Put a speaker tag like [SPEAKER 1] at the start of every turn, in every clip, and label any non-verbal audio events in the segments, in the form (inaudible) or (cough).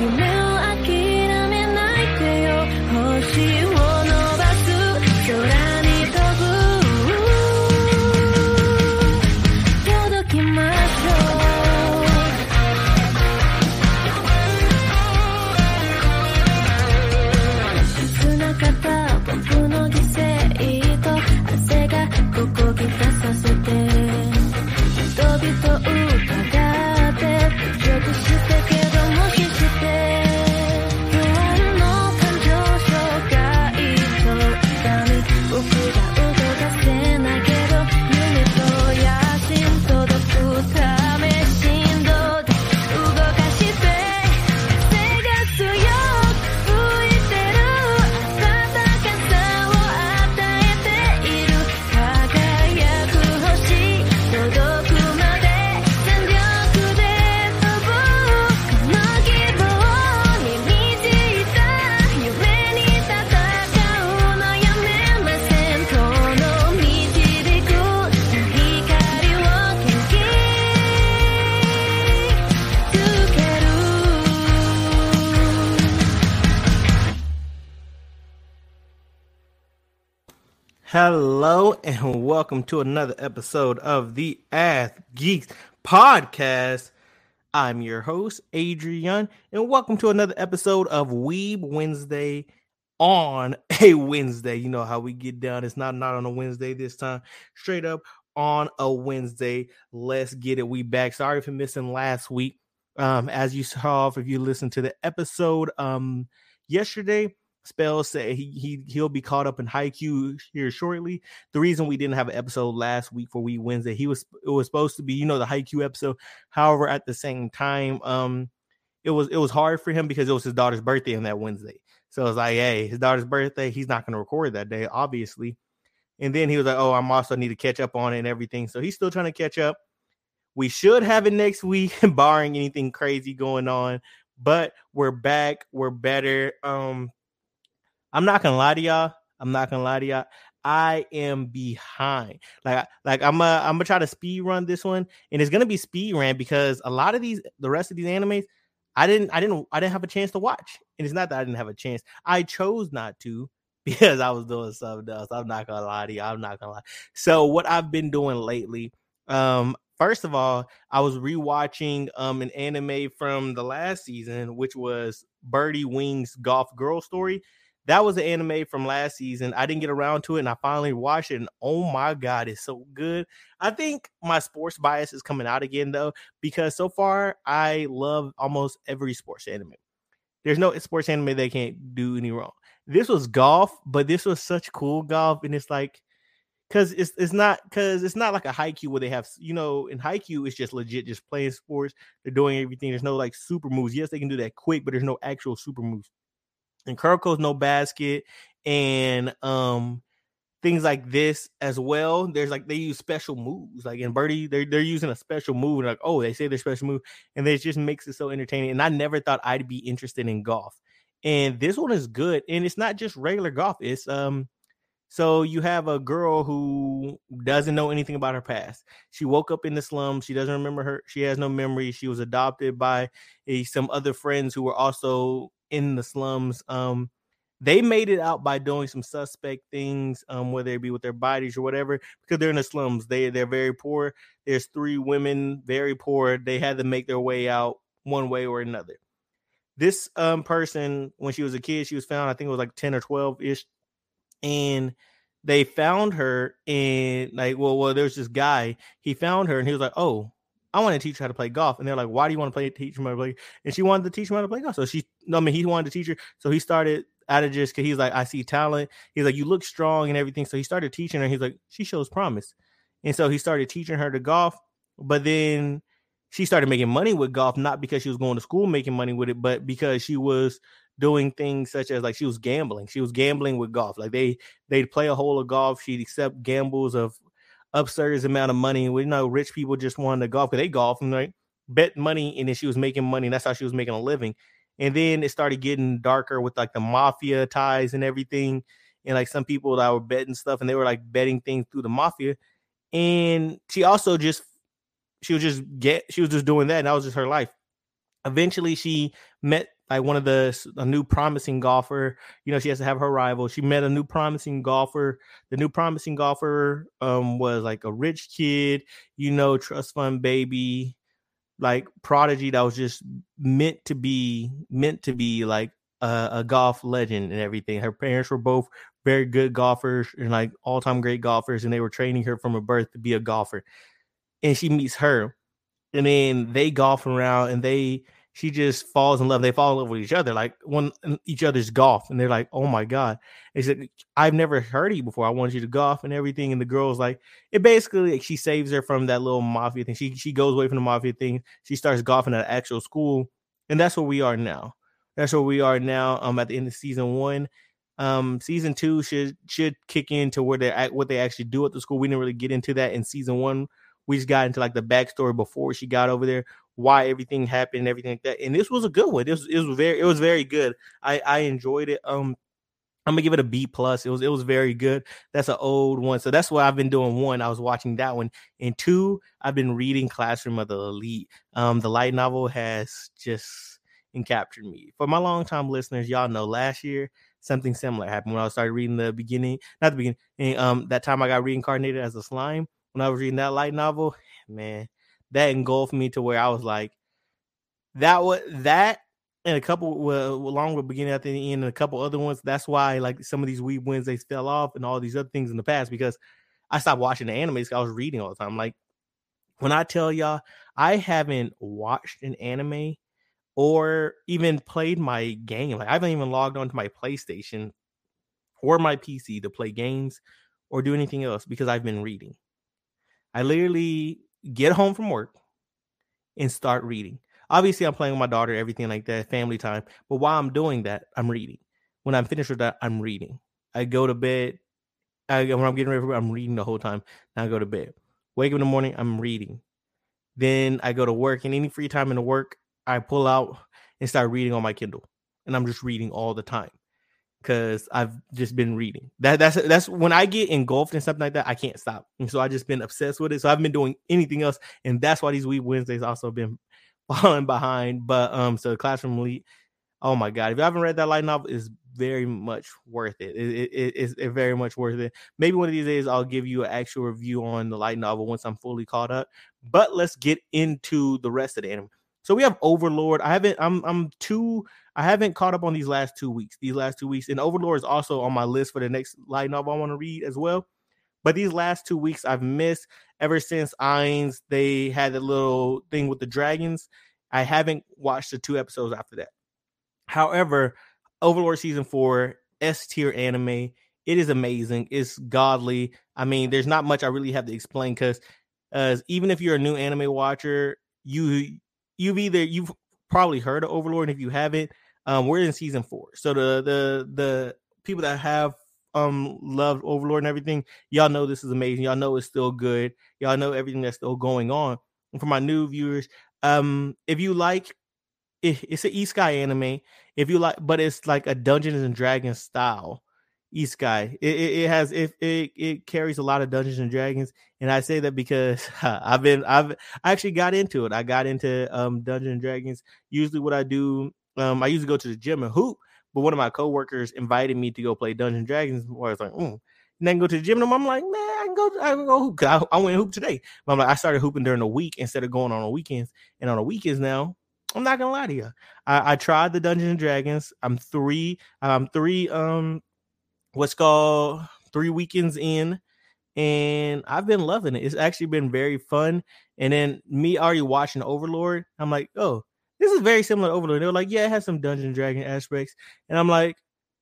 [SPEAKER 1] 夢を諦めないでよ。星を
[SPEAKER 2] Hello and welcome to another episode of the Ath Geeks podcast. I'm your host, Adrian, and welcome to another episode of Weeb Wednesday on (laughs) a Wednesday. You know how we get down. It's not not on a Wednesday this time. Straight up on a Wednesday. Let's get it. We back. Sorry for missing last week. Um, as you saw, if you listened to the episode um yesterday, Spell said he he he'll be caught up in Haikyuu here shortly. The reason we didn't have an episode last week for Weeb Wednesday, he was it was supposed to be you know the Haikyuu episode. However, at the same time, um, it was it was hard for him because it was his daughter's birthday on that Wednesday. So it was like, hey, his daughter's birthday, he's not going to record that day, obviously. And then he was like, oh, I'm also need to catch up on it and everything. So he's still trying to catch up. We should have it next week, (laughs) barring anything crazy going on. But we're back. We're better. Um, I'm not gonna lie to y'all. I'm not gonna lie to y'all. I am behind. Like, like I'm uh, I'm gonna try to speed run this one, and it's gonna be speed ran because a lot of these, the rest of these animes, I didn't, I didn't, I didn't have a chance to watch. And it's not that I didn't have a chance. I chose not to (laughs) because I was doing something else. I'm not gonna lie to you. I'm not gonna lie. So what I've been doing lately, um, first of all, I was rewatching um an anime from the last season, which was Birdie Wings Golf Girl Story. That was an anime from last season. I didn't get around to it, and I finally watched it. And oh my god, it's so good. I think my sports bias is coming out again though, because so far I love almost every sports anime. There's no sports anime they can't do any wrong. This was golf, but this was such cool golf, and it's like because it's it's not because it's not like a Haikyuu where they have you know in Haikyuu it's just legit just playing sports. They're doing everything. There's no like super moves. Yes, they can do that quick, but there's no actual super moves. And Kuroko's no basket and um things like this as well. There's like they use special moves. Like in Birdie, they're they're using a special move. Like, oh, they say they're special move, and it just makes it so entertaining. And I never thought I'd be interested in golf. And this one is good. And it's not just regular golf. It's um so you have a girl who doesn't know anything about her past. She woke up in the slums. She doesn't remember her. She has no memory. She was adopted by a, some other friends who were also in the slums. Um, they made it out by doing some suspect things, um, whether it be with their bodies or whatever, because they're in the slums. They they're very poor. There's three women, very poor. They had to make their way out one way or another. This um person, when she was a kid, she was found. I think it was like ten or twelve ish, and they found her and like, well, well, there's this guy. He found her and he was like, oh, I want to teach her how to play golf. And they're like, why do you want to play teach her how to play? And she wanted to teach him how to play golf. So she, no, I mean, he wanted to teach her. So he started out of just because he's like, I see talent. He's like, you look strong and everything. So he started teaching her. He's like, she shows promise. And so he started teaching her to golf. But then she started making money with golf, not because she was going to school making money with it, but because she was doing things such as like she was gambling. She was gambling with golf. Like they they'd play a hole of golf. She'd accept gambles of absurd amount of money. We know rich people just wanted to golf because they golf and like bet money, and then she was making money. And that's how she was making a living. And then it started getting darker with like the mafia ties and everything. And like some people that were betting stuff, and they were like betting things through the mafia. And she also just she was just get she was just doing that, and that was just her life. Eventually, she met like one of the a new promising golfer. You know, she has to have her rival. She met a new promising golfer. The new promising golfer um was like a rich kid, you know, trust fund baby, like prodigy that was just meant to be meant to be like a, a golf legend and everything. Her parents were both very good golfers and like all time great golfers, and they were training her from a birth to be a golfer. And she meets her, and then they golf around, and they she just falls in love. They fall in love with each other, like one each other's golf, and they're like, "Oh my god!" They said, "I've never heard you before. I want you to golf and everything." And the girl's like, "It basically like, she saves her from that little mafia thing. She she goes away from the mafia thing. She starts golfing at actual school, and that's where we are now. That's where we are now. Um, at the end of season one, um, season two should should kick into where they at what they actually do at the school. We didn't really get into that in season one. We just got into like the backstory before she got over there, why everything happened, and everything like that. And this was a good one. This it was very it was very good. I I enjoyed it. Um, I'm gonna give it a B plus. It was it was very good. That's an old one, so that's why I've been doing. One, I was watching that one, and two, I've been reading Classroom of the Elite. Um, the light novel has just captured me. For my long time listeners, y'all know last year something similar happened when I started reading the beginning, not the beginning, And, um, that time I got reincarnated as a slime. When I was reading that light novel, man, that engulfed me to where I was like, that was that and a couple well, along with beginning at the end and a couple other ones. That's why like some of these Weeb Wednesdays fell off and all these other things in the past because I stopped watching the animes. I was reading all the time. Like when I tell y'all, I haven't watched an anime or even played my game. Like I haven't even logged onto my PlayStation or my PC to play games or do anything else because I've been reading. I literally get home from work and start reading. Obviously, I'm playing with my daughter, everything like that, family time. But while I'm doing that, I'm reading. When I'm finished with that, I'm reading. I go to bed. I, when I'm getting ready for I'm reading the whole time. Now I go to bed. Wake up in the morning, I'm reading. Then I go to work, and any free time in the work, I pull out and start reading on my Kindle, and I'm just reading all the time because I've just been reading. That that's that's when I get engulfed in something like that, I can't stop, and so I just been obsessed with it. So I've been doing anything else, and that's why these Weeb Wednesdays also been (laughs) falling behind. But um, so the Classroom Elite, oh my god, if you haven't read that light novel, is very much worth it. It, it, it it's it very much worth it. Maybe one of these days I'll give you an actual review on the light novel once I'm fully caught up. But let's get into the rest of the anime. So we have Overlord. I haven't. I'm. I'm two. I haven't caught up on these last two weeks. These last two weeks, and Overlord is also on my list for the next light novel I want to read as well. But these last two weeks I've missed ever since Ainz they had a little thing with the dragons. I haven't watched the two episodes after that. However, Overlord season four, S tier anime. It is amazing. It's godly. I mean, there's not much I really have to explain because, uh, even if you're a new anime watcher, you you've either you've probably heard of Overlord. And if you haven't, um, we're in season four. So the the the people that have um loved Overlord and everything, y'all know this is amazing. Y'all know it's still good. Y'all know everything that's still going on. And for my new viewers, um, if you like it, it's an Isekai anime. If you like, but it's like a Dungeons and Dragons style Isekai. It, it, it has it, it it carries a lot of Dungeons and Dragons, and I say that because (laughs) I've been I've I actually got into it. I got into um Dungeons and Dragons. Usually, what I do, um, I usually go to the gym and hoop. But one of my coworkers invited me to go play Dungeons and Dragons. Where I was like, mm. and then go to the gym, and I'm like, man, I can go, I can go hoop. I, I went hoop today. But I'm like, I started hooping during the week instead of going on the weekends. And on the weekends now, I'm not gonna lie to you. I, I tried the Dungeons and Dragons. I'm three. I'm three um what's called three weekends in and I've been loving it. It's actually been very fun. And then me already watching Overlord, I'm like, oh, this is very similar to Overlord. They were like, yeah, it has some Dungeon Dragon aspects, and I'm like,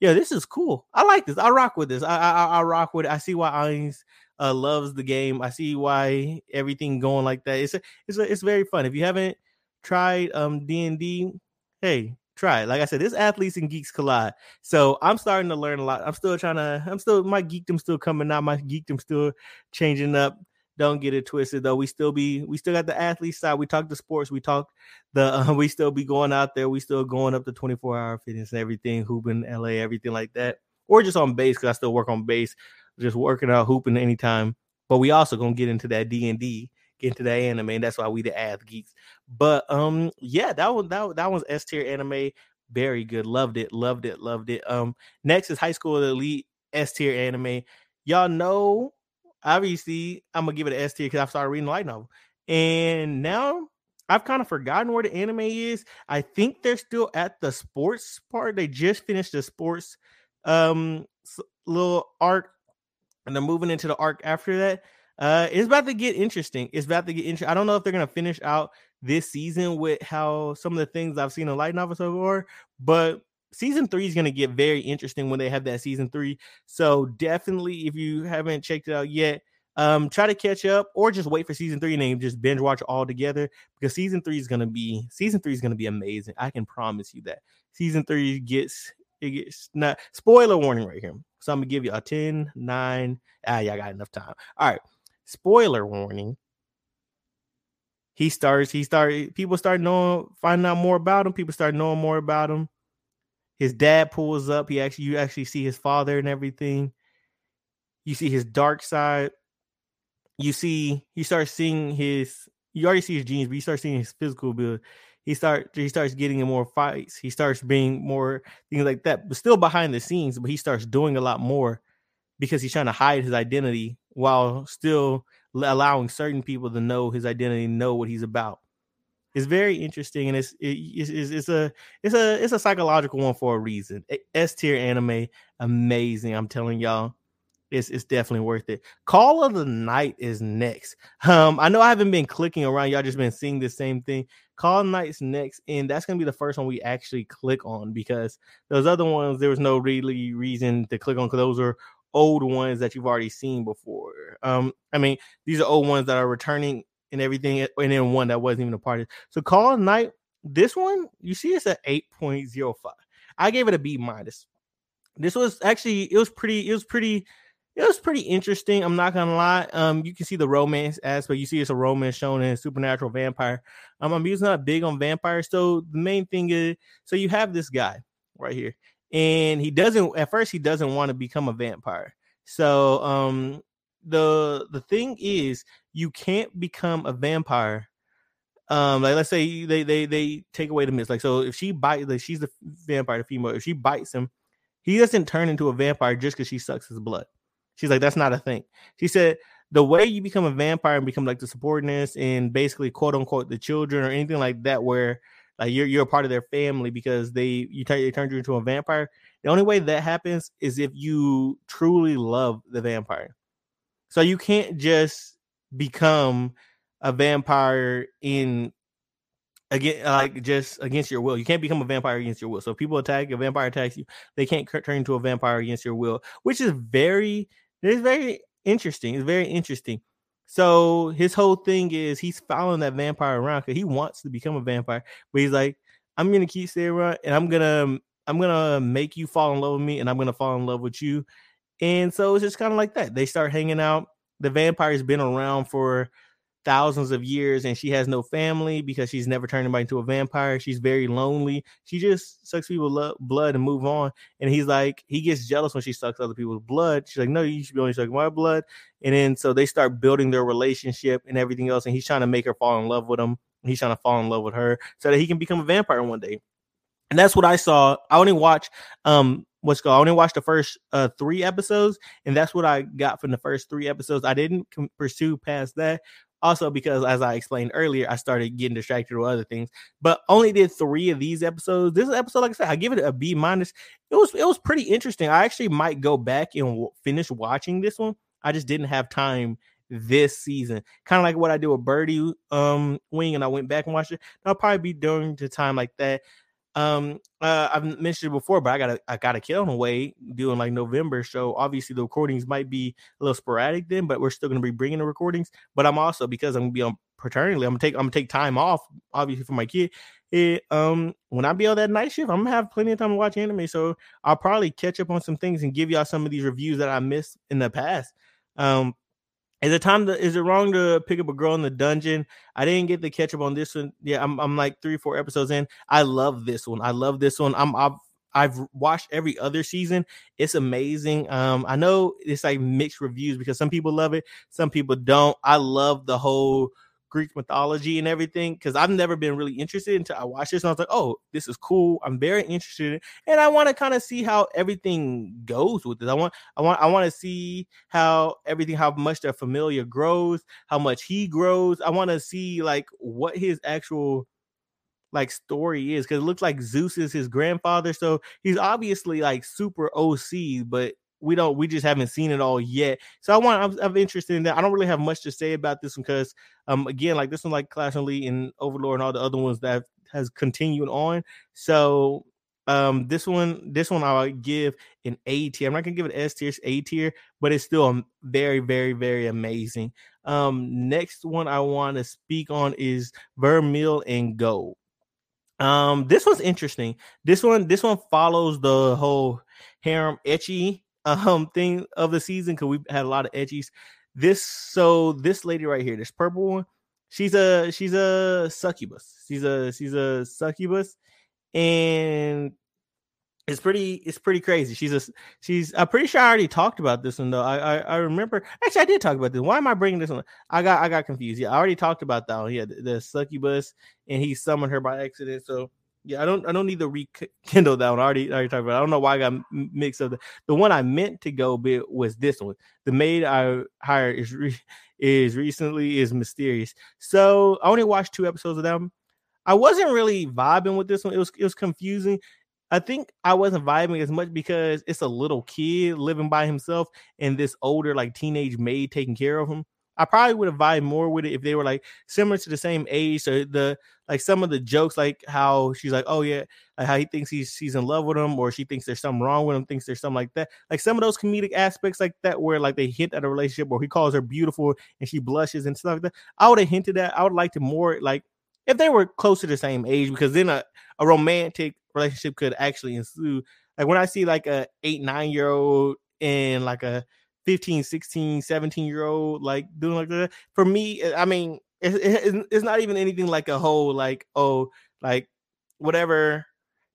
[SPEAKER 2] yeah, this is cool. I like this. I rock with this. I I, I rock with it. I see why Ainz uh, loves the game. I see why everything going like that. It's a, it's a, it's very fun. If you haven't tried um D and D, hey, try it. Like I said, this athletes and geeks collide. So I'm starting to learn a lot. I'm still trying to, I'm still, my geekdom still coming out. My geekdom still changing up. Don't get it twisted though. We still be, we still got the athlete side. We talk the sports. We talk the, uh, (laughs) we still be going out there. We still going up to 24 hour fitness and everything, hooping LA, everything like that. Or just on base because I still work on base, just working out, hooping anytime. But we also gonna get into that D and D into that anime. That's why we the ath geeks. But um, yeah, that one that that one's S tier anime. Very good. Loved it. Loved it. Loved it. Um, next is High School Elite S tier anime. Y'all know, obviously, I'm gonna give it an S tier because I've started reading light novel, and now I've kind of forgotten where the anime is. I think they're still at the sports part. They just finished the sports um little arc, and they're moving into the arc after that. Uh, it's about to get interesting. It's about to get interesting. I don't know if they're gonna finish out this season with how some of the things I've seen in light novel so far, but season three is gonna get very interesting when they have that season three. So definitely, if you haven't checked it out yet, um, try to catch up or just wait for season three and then just binge watch all together because season three is gonna be season three is gonna be amazing. I can promise you that. Season three gets it gets not spoiler warning right here. So I'm gonna give you a 10, 9. Ah, yeah, I got enough time. All right spoiler warning. He starts he started people start knowing finding out more about him people start knowing more about him. His dad pulls up he actually you actually see his father and everything. You see his dark side. You see you start seeing his you already see his genes but you start seeing his physical build. He start he starts getting in more fights. He starts being more things like that but still behind the scenes but he starts doing a lot more because he's trying to hide his identity while still allowing certain people to know his identity, know what he's about. It's very interesting, and it's it's, it's a it's a it's a psychological one for a reason. S tier anime, amazing. I'm telling y'all, it's it's definitely worth it. Call of the Night is next. Um, I know I haven't been clicking around. Y'all just been seeing the same thing. Call Night's next, and that's gonna be the first one we actually click on because those other ones there was no really reason to click on because those are old ones that you've already seen before. Um, I mean, these are old ones that are returning and everything, and then one that wasn't even a part of. So Call of Night, this one, you see it's at 8.05. I gave it a B minus. This was actually it was pretty, it was pretty, it was pretty interesting. I'm not gonna lie. Um, you can see the romance aspect. You see it's a romance shounen supernatural vampire. Um, I'm using not big on vampires. So the main thing is so you have this guy right here and he doesn't at first he doesn't want to become a vampire. So um the the thing is you can't become a vampire um like let's say they they they take away the mist like so if she bites like she's the vampire the female if she bites him he doesn't turn into a vampire just because she sucks his blood. She's like that's not a thing. She said the way you become a vampire and become like the subordinates and basically quote unquote the children or anything like that where like you're you're a part of their family because they you turn they turned you into a vampire. The only way that happens is if you truly love the vampire. So you can't just become a vampire in again like just against your will. You can't become a vampire against your will. So if people attack a vampire attacks you, they can't turn into a vampire against your will, which is very it's very interesting. It's very interesting. So his whole thing is he's following that vampire around because he wants to become a vampire, but he's like, I'm gonna keep Sarah and I'm gonna um, I'm gonna make you fall in love with me and I'm gonna fall in love with you. And so it's just kind of like that. They start hanging out. The vampire's been around for thousands of years and she has no family because she's never turned anybody into a vampire. She's very lonely. She just sucks people's blood and move on. And he's like, he gets jealous when she sucks other people's blood. She's like, no, you should be only sucking my blood. And then so they start building their relationship and everything else. And he's trying to make her fall in love with him. He's trying to fall in love with her so that he can become a vampire one day. And that's what I saw. I only watched um what's called. I only watched the first uh three episodes, and that's what I got from the first three episodes. I didn't com- pursue past that. Also, because as I explained earlier, I started getting distracted with other things, but only did three of these episodes. This episode, like I said, I give it a B minus. It was it was pretty interesting. I actually might go back and w- finish watching this one. I just didn't have time this season. Kind of like what I did with Birdie um Wing, and I went back and watched it. I'll probably be during the time like that. Um, uh, I've mentioned it before, but I gotta I gotta kill him away doing like November. So obviously the recordings might be a little sporadic then, but we're still gonna be bringing the recordings. But I'm also because I'm gonna be on paternity, I'm gonna take I'm gonna take time off, obviously for my kid. It, um, when I be on that night shift, I'm gonna have plenty of time to watch anime. So I'll probably catch up on some things and give y'all some of these reviews that I missed in the past. Um, is it time to? Is it wrong to pick up a girl in the dungeon? I didn't get the catch up on this one. Yeah, I'm. I'm like three, four episodes in. I love this one. I love this one. I'm. I've, I've watched every other season. It's amazing. Um, I know it's like mixed reviews because some people love it, some people don't. I love the whole Greek mythology and everything because I've never been really interested until I watched this and I was like, oh, this is cool. I'm very interested in and I want to kind of see how everything goes with this. I want I want I want to see how everything how much their familiar grows, how much he grows. I want to see like what his actual like story is because it looks like Zeus is his grandfather, so he's obviously like super OC, but we don't we just haven't seen it all yet. So I want I'm, I'm interested in that. I don't really have much to say about this one because um again like this one like Clash and Lee and Overlord and all the other ones that has continued on. So um this one this one I'll give an A tier. I'm not gonna give it S tier, it's A tier, but it's still a very very very amazing. Um next one I want to speak on is Vermeil in Gold. Um this one's interesting. This one this one follows the whole harem ecchi um thing of the season because we've had a lot of ecchis. This so this lady right here, this purple one, she's a she's a succubus. She's a she's a succubus, and it's pretty it's pretty crazy. She's a she's I'm pretty sure I already talked about this one though. I, I, I remember actually I did talk about this. Why am I bringing this one? I got I got confused. Yeah, I already talked about that one. Yeah, the, the succubus and he summoned her by accident. So yeah, I don't I don't need to rekindle that one. I already I already talked about. It. I don't know why I got mixed up. The, one I meant to go bit was this one. The maid I hired is re, is recently is mysterious. So I only watched two episodes of them. I wasn't really vibing with this one. It was it was confusing. I think I wasn't vibing as much because it's a little kid living by himself and this older like teenage maid taking care of him. I probably would have vibed more with it if they were like similar to the same age. So the like some of the jokes, like how she's like, oh yeah, like how he thinks he's she's in love with him, or she thinks there's something wrong with him, thinks there's something like that. Like some of those comedic aspects like that, where like they hint at a relationship, or he calls her beautiful and she blushes and stuff like that. I would have hinted at. I would like to more like if they were close to the same age, because then a, a romantic relationship could actually ensue. Like when I see like a eight, nine year old and like a 15, 16, 17 year old like doing like that. For me, I mean, it, it, it's not even anything like a whole like oh like whatever.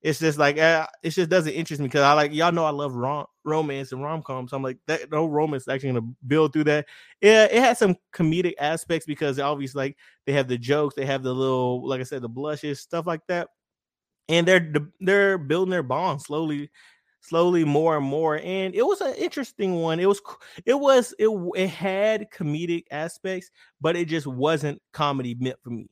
[SPEAKER 2] It's just like uh, it just doesn't interest me because I like y'all know I love rom- romance and rom coms. So I'm like that no romance actually gonna build through that. Yeah, it has some comedic aspects because obviously like they have the jokes, they have the little like I said the blushes stuff like that, and they're they're building their bond slowly slowly more and more and it was an interesting one. It was it was it, it had comedic aspects but it just wasn't comedy meant for me.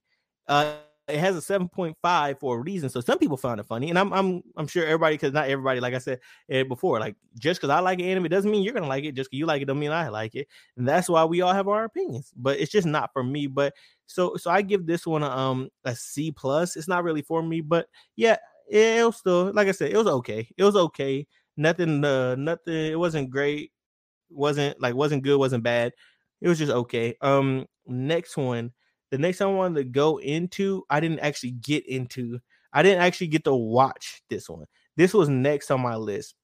[SPEAKER 2] Uh it has a 7.5 for a reason so some people found it funny and i'm i'm, I'm sure everybody because not everybody like i said eh, before like just because i like anime doesn't mean you're gonna like it just because you like it doesn't mean i like it and that's why we all have our opinions but it's just not for me but so so i give this one a um a c plus. It's not really for me but yeah it was still like I said, it was okay. It was okay. Nothing uh nothing it wasn't great, wasn't like wasn't good, wasn't bad. It was just okay. Um next one, the next one I wanted to go into, I didn't actually get into. I didn't actually get to watch this one. This was next on my list.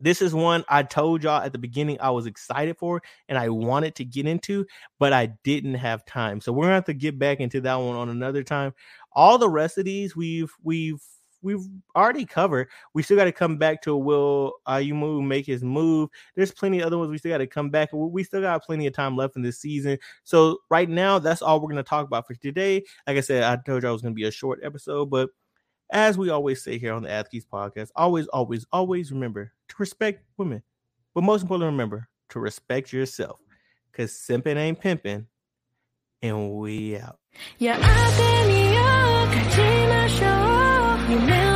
[SPEAKER 2] This is one I told y'all at the beginning I was excited for and I wanted to get into, but I didn't have time. So we're gonna have to get back into that one on another time. All the rest of these we've we've we've already covered. We still got to come back to will Ayumu make his move. There's plenty of other ones we still got to come back. We still got plenty of time left in this season. So right now, that's all we're gonna talk about for today. Like I said, I told you I was gonna be a short episode, but as we always say here on the Athletes podcast, always, always, always remember to respect women, but most importantly, remember to respect yourself. Cause simping ain't pimping, and we out. Yeah, you know